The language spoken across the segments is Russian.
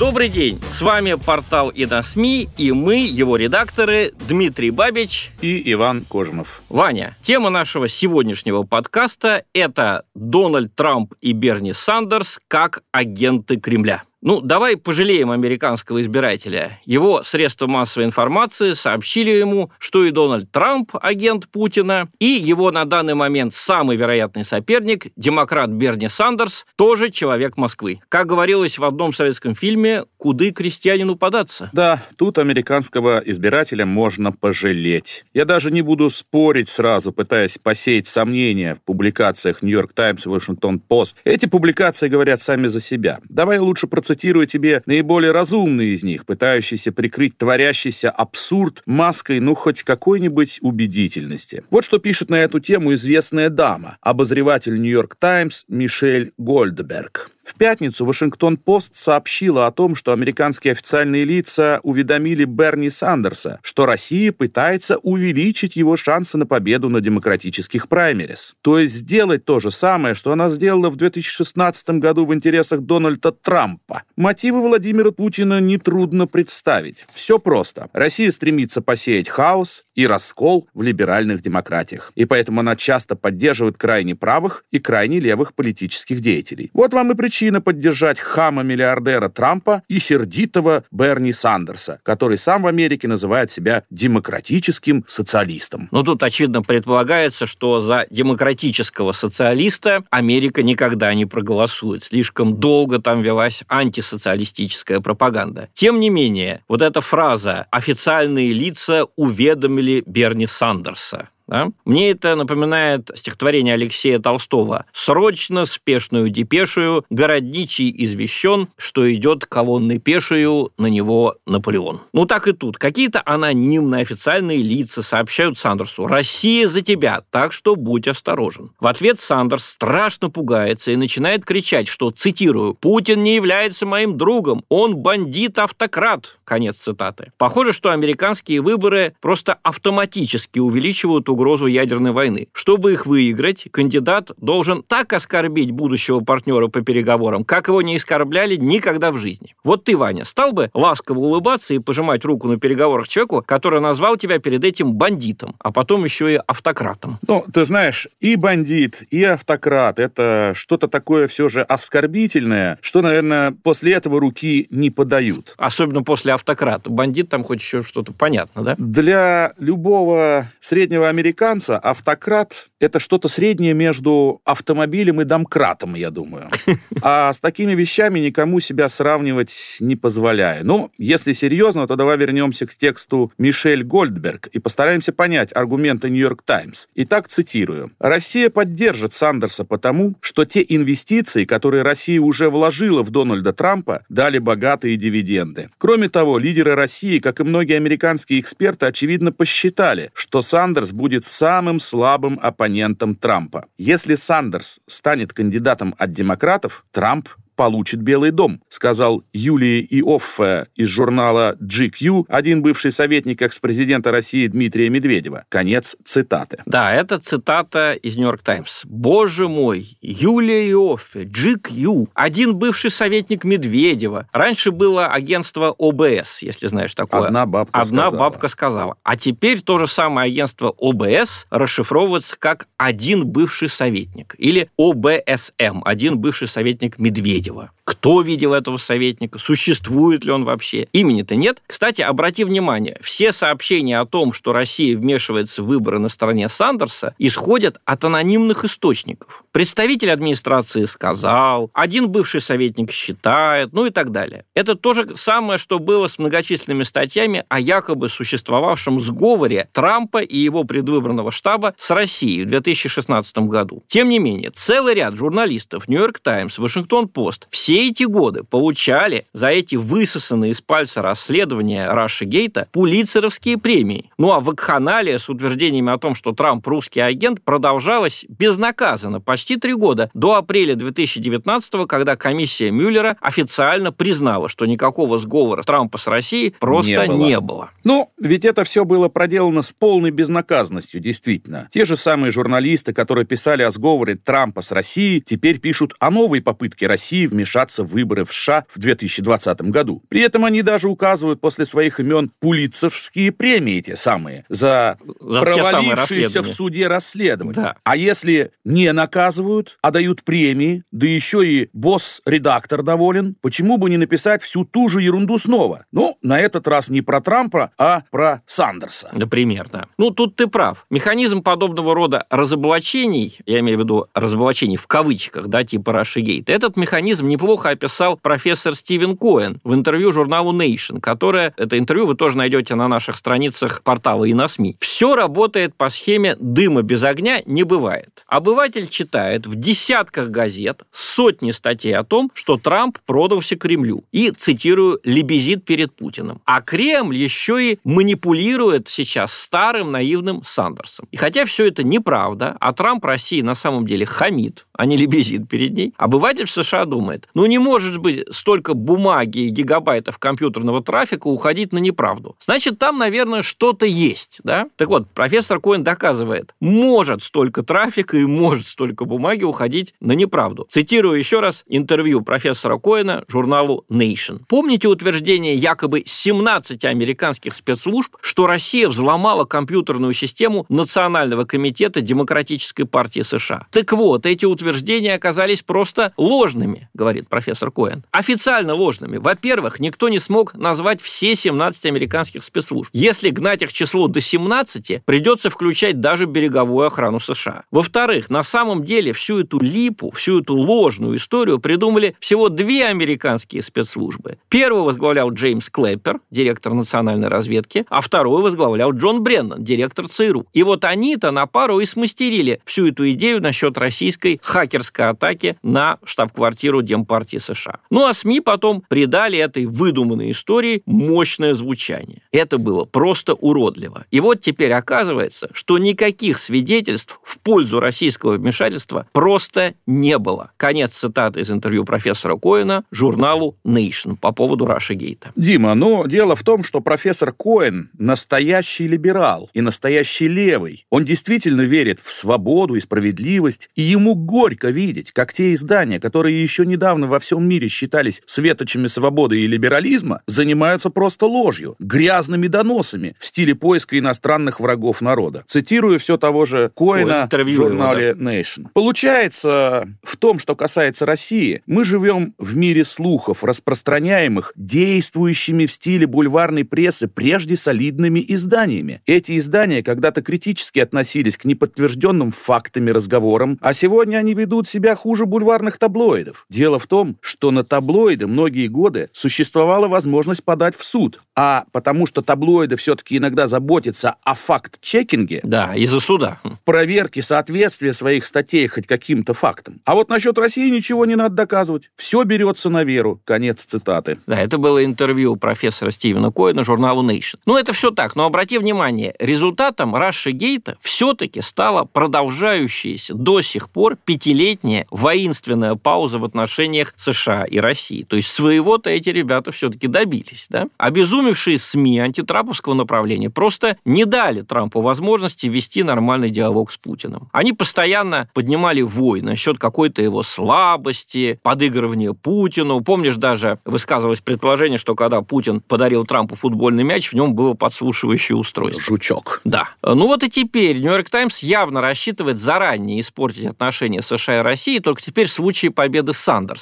Добрый день! С вами портал и на СМИ, и мы, его редакторы, Дмитрий Бабич и Иван Кожинов. Ваня. Тема нашего сегодняшнего подкаста – это Дональд Трамп и Берни Сандерс как агенты Кремля. Ну, давай пожалеем американского избирателя. Его средства массовой информации сообщили ему, что и Дональд Трамп – агент Путина, и его на данный момент самый вероятный соперник, демократ Берни Сандерс, тоже человек Москвы. Как говорилось в одном советском фильме, куды крестьянину податься? Да, тут американского избирателя можно пожалеть. Я даже не буду спорить сразу, пытаясь посеять сомнения в публикациях Нью-Йорк Таймс и Вашингтон Пост. Эти публикации говорят сами за себя. Давай лучше процитируем процитирую тебе наиболее разумные из них, пытающиеся прикрыть творящийся абсурд маской, ну, хоть какой-нибудь убедительности. Вот что пишет на эту тему известная дама, обозреватель Нью-Йорк Таймс Мишель Гольдберг. В пятницу Вашингтон-Пост сообщила о том, что американские официальные лица уведомили Берни Сандерса, что Россия пытается увеличить его шансы на победу на демократических праймерис. То есть сделать то же самое, что она сделала в 2016 году в интересах Дональда Трампа. Мотивы Владимира Путина нетрудно представить. Все просто. Россия стремится посеять хаос и раскол в либеральных демократиях. И поэтому она часто поддерживает крайне правых и крайне левых политических деятелей. Вот вам и причина поддержать хама-миллиардера Трампа и сердитого Берни Сандерса, который сам в Америке называет себя демократическим социалистом. Ну, тут, очевидно, предполагается, что за демократического социалиста Америка никогда не проголосует. Слишком долго там велась антисоциалистическая пропаганда. Тем не менее, вот эта фраза «официальные лица уведомили Берни Сандерса» Да? Мне это напоминает стихотворение Алексея Толстого. «Срочно, спешную депешую, городничий извещен, что идет колонной пешую на него Наполеон». Ну так и тут. Какие-то анонимные официальные лица сообщают Сандерсу «Россия за тебя, так что будь осторожен». В ответ Сандерс страшно пугается и начинает кричать, что, цитирую, «Путин не является моим другом, он бандит-автократ». Конец цитаты. Похоже, что американские выборы просто автоматически увеличивают угрозу угрозу ядерной войны. Чтобы их выиграть, кандидат должен так оскорбить будущего партнера по переговорам, как его не оскорбляли никогда в жизни. Вот ты, Ваня, стал бы ласково улыбаться и пожимать руку на переговорах человеку, который назвал тебя перед этим бандитом, а потом еще и автократом? Ну, ты знаешь, и бандит, и автократ — это что-то такое все же оскорбительное, что, наверное, после этого руки не подают. Особенно после автократа. Бандит там хоть еще что-то понятно, да? Для любого среднего американца американца автократ — это что-то среднее между автомобилем и домкратом, я думаю. А с такими вещами никому себя сравнивать не позволяю. Ну, если серьезно, то давай вернемся к тексту Мишель Гольдберг и постараемся понять аргументы Нью-Йорк Таймс. Итак, цитирую. «Россия поддержит Сандерса потому, что те инвестиции, которые Россия уже вложила в Дональда Трампа, дали богатые дивиденды. Кроме того, лидеры России, как и многие американские эксперты, очевидно посчитали, что Сандерс будет будет самым слабым оппонентом Трампа. Если Сандерс станет кандидатом от демократов, Трамп получит Белый дом, сказал Юлия Иоффе из журнала GQ, один бывший советник экс-президента России Дмитрия Медведева. Конец цитаты. Да, это цитата из Нью-Йорк Таймс. Боже мой, Юлия Иоффе, GQ, один бывший советник Медведева. Раньше было агентство ОБС, если знаешь такое. Одна бабка Одна сказала. бабка сказала. А теперь то же самое агентство ОБС расшифровывается как один бывший советник. Или ОБСМ, один бывший советник Медведева. Медведева. Кто видел этого советника? Существует ли он вообще? Имени-то нет. Кстати, обрати внимание, все сообщения о том, что Россия вмешивается в выборы на стороне Сандерса, исходят от анонимных источников. Представитель администрации сказал, один бывший советник считает, ну и так далее. Это то же самое, что было с многочисленными статьями о якобы существовавшем сговоре Трампа и его предвыборного штаба с Россией в 2016 году. Тем не менее, целый ряд журналистов Нью-Йорк Таймс, Вашингтон Пост, все все эти годы получали за эти высосанные из пальца расследования Раши Гейта пулицеровские премии. Ну а вакханалия с утверждениями о том, что Трамп русский агент, продолжалась безнаказанно почти три года, до апреля 2019 когда комиссия Мюллера официально признала, что никакого сговора Трампа с Россией просто не было. Не было. Ну, ведь это все было проделано с полной безнаказанностью, действительно. Те же самые журналисты, которые писали о сговоре Трампа с Россией, теперь пишут о новой попытке России вмешаться в выборы в США в 2020 году. При этом они даже указывают после своих имен пулицевские премии те самые за, за провалившиеся в суде расследования. Да. А если не наказывают, а дают премии, да еще и босс-редактор доволен, почему бы не написать всю ту же ерунду снова? Ну, на этот раз не про Трампа, а про Сандерса. Например, да. Ну, тут ты прав. Механизм подобного рода разоблачений, я имею в виду разоблачений в кавычках, да, типа Рашигейт, этот механизм неплохо описал профессор Стивен Коэн в интервью журналу Nation, которое, это интервью вы тоже найдете на наших страницах портала и на СМИ. Все работает по схеме «дыма без огня не бывает». Обыватель читает в десятках газет сотни статей о том, что Трамп продался Кремлю. И, цитирую, лебезит перед Путиным. А Кремль еще и манипулирует сейчас старым наивным Сандерсом. И хотя все это неправда, а Трамп России на самом деле хамит, а не лебезит перед ней, обыватель в США думает, ну не может быть столько бумаги и гигабайтов компьютерного трафика уходить на неправду. Значит, там, наверное, что-то есть, да? Так вот, профессор Коэн доказывает, может столько трафика и может столько бумаги уходить на неправду. Цитирую еще раз интервью профессора Коэна журналу Nation. Помните утверждение якобы 17 американских спецслужб, что Россия взломала компьютерную систему Национального комитета Демократической партии США? Так вот, эти утверждения оказались просто ложными, говорит профессор Коэн. Официально ложными. Во-первых, никто не смог назвать все 17 американских спецслужб. Если гнать их число до 17, придется включать даже береговую охрану США. Во-вторых, на самом деле всю эту липу, всю эту ложную историю придумали всего две американские спецслужбы. Первую возглавлял Джеймс Клэппер, директор национальной разведки, а вторую возглавлял Джон Бреннан, директор ЦРУ. И вот они-то на пару и смастерили всю эту идею насчет российской хакерской атаки на штаб-квартиру Демпартии США. Ну а СМИ потом придали этой выдуманной истории мощное звучание. Это было просто уродливо. И вот теперь оказывается, что никаких свидетельств в пользу российского вмешательства просто не было. Конец цитаты из интервью профессора Коэна журналу Nation по поводу Раша Гейта. Дима, ну, дело в том, что профессор Коэн настоящий либерал и настоящий левый. Он действительно верит в свободу и справедливость, и ему горько видеть, как те издания, которые еще недавно во всем мире считались светочами свободы и либерализма, занимаются просто ложью, грязными доносами в стиле поиска иностранных врагов народа. Цитирую все того же Коэна в журнале да. Nation. Получается, в том, что касается России, мы живем в мире слухов, распространяемых действующими в стиле бульварной прессы прежде солидными изданиями. Эти издания когда-то критически относились к неподтвержденным фактами разговорам, а сегодня они ведут себя хуже бульварных таблоидов. Дело в том, что на таблоиды многие годы существовала возможность подать в суд, а потому что таблоиды все-таки иногда заботятся о факт-чекинге... Да, из-за суда. Проверки соответствия своих статей хоть каким-то фактам. А вот насчет России ничего не надо доказывать. Все берется на веру. Конец цитаты. Да, это было интервью профессора Стивена Коэна журналу Nation. Ну, это все так, но обрати внимание, результатом Раши Гейта все-таки стала продолжающаяся до сих пор пятилетняя воинственная пауза в отношениях США и России. То есть своего-то эти ребята все-таки добились. Да? Обезумевшие СМИ антитрамповского направления просто не дали Трампу возможности вести нормальный диалог с Путиным. Они постоянно поднимали вой насчет какой-то его слабости, подыгрывания Путину. Помнишь, даже высказывалось предположение, что когда Путин подарил Трампу футбольный мяч, в нем было подслушивающее устройство. Жучок. Да. Ну вот и теперь Нью-Йорк Таймс явно рассчитывает заранее испортить отношения США и России, только теперь в случае победы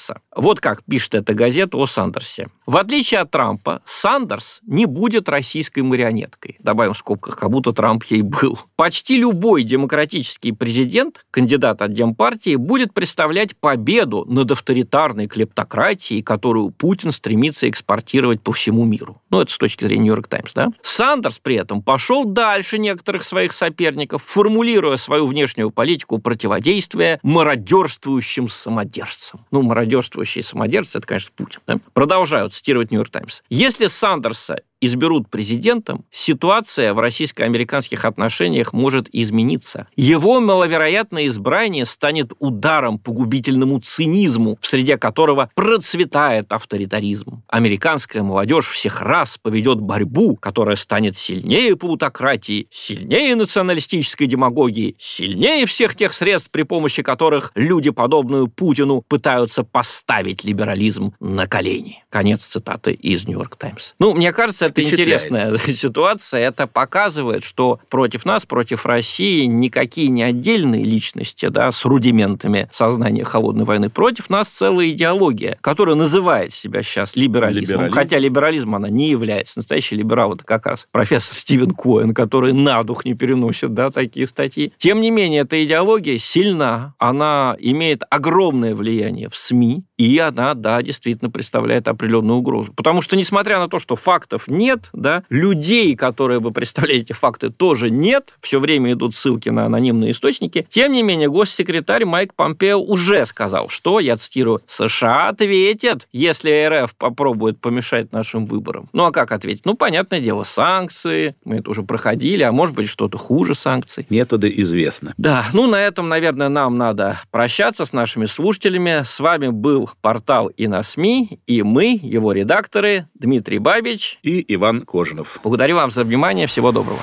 Сандерса. Вот как пишет эта газета о Сандерсе. В отличие от Трампа, Сандерс не будет российской марионеткой. Добавим в скобках, как будто Трамп ей был. Почти любой демократический президент, кандидат от Демпартии, будет представлять победу над авторитарной клептократией, которую Путин стремится экспортировать по всему миру. Ну, это с точки зрения Нью-Йорк Таймс, да? Сандерс при этом пошел дальше некоторых своих соперников, формулируя свою внешнюю политику противодействия мародерствующим самодержцам. Ну, мародерство главенствующий самодержец, это, конечно, Путин, да, продолжают цитировать Нью-Йорк Таймс. Если Сандерса изберут президентом, ситуация в российско-американских отношениях может измениться. Его маловероятное избрание станет ударом по губительному цинизму, в среде которого процветает авторитаризм. Американская молодежь всех раз поведет борьбу, которая станет сильнее плутократии, сильнее националистической демагогии, сильнее всех тех средств, при помощи которых люди, подобную Путину, пытаются поставить либерализм на колени. Конец цитаты из «Нью-Йорк Таймс». Ну, мне кажется, это интересная ситуация. Это показывает, что против нас, против России никакие не отдельные личности да, с рудиментами сознания холодной войны. Против нас целая идеология, которая называет себя сейчас либерализмом. Либерализм. Хотя либерализм она не является. Настоящий либерал это как раз профессор Стивен Коэн, который на дух не переносит да, такие статьи. Тем не менее, эта идеология сильна, она имеет огромное влияние в СМИ, и она, да, действительно представляет определенную угрозу. Потому что, несмотря на то, что фактов нет, да, людей, которые бы представляли эти факты, тоже нет, все время идут ссылки на анонимные источники, тем не менее, госсекретарь Майк Помпео уже сказал, что, я цитирую, США ответят, если РФ попробует помешать нашим выборам. Ну, а как ответить? Ну, понятное дело, санкции, мы это уже проходили, а может быть, что-то хуже санкций. Методы известны. Да, ну, на этом, наверное, нам надо прощаться с нашими слушателями. С вами был портал и на СМИ, и мы, его редакторы, Дмитрий Бабич и Иван Кожинов. Благодарю вам за внимание. Всего доброго.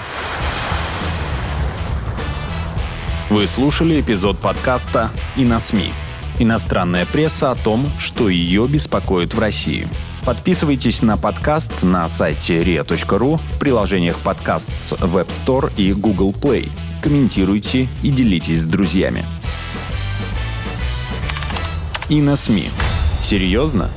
Вы слушали эпизод подкаста «И на СМИ». Иностранная пресса о том, что ее беспокоит в России. Подписывайтесь на подкаст на сайте ria.ru в приложениях подкаст с Web Store и Google Play. Комментируйте и делитесь с друзьями. И на СМИ. Серьезно?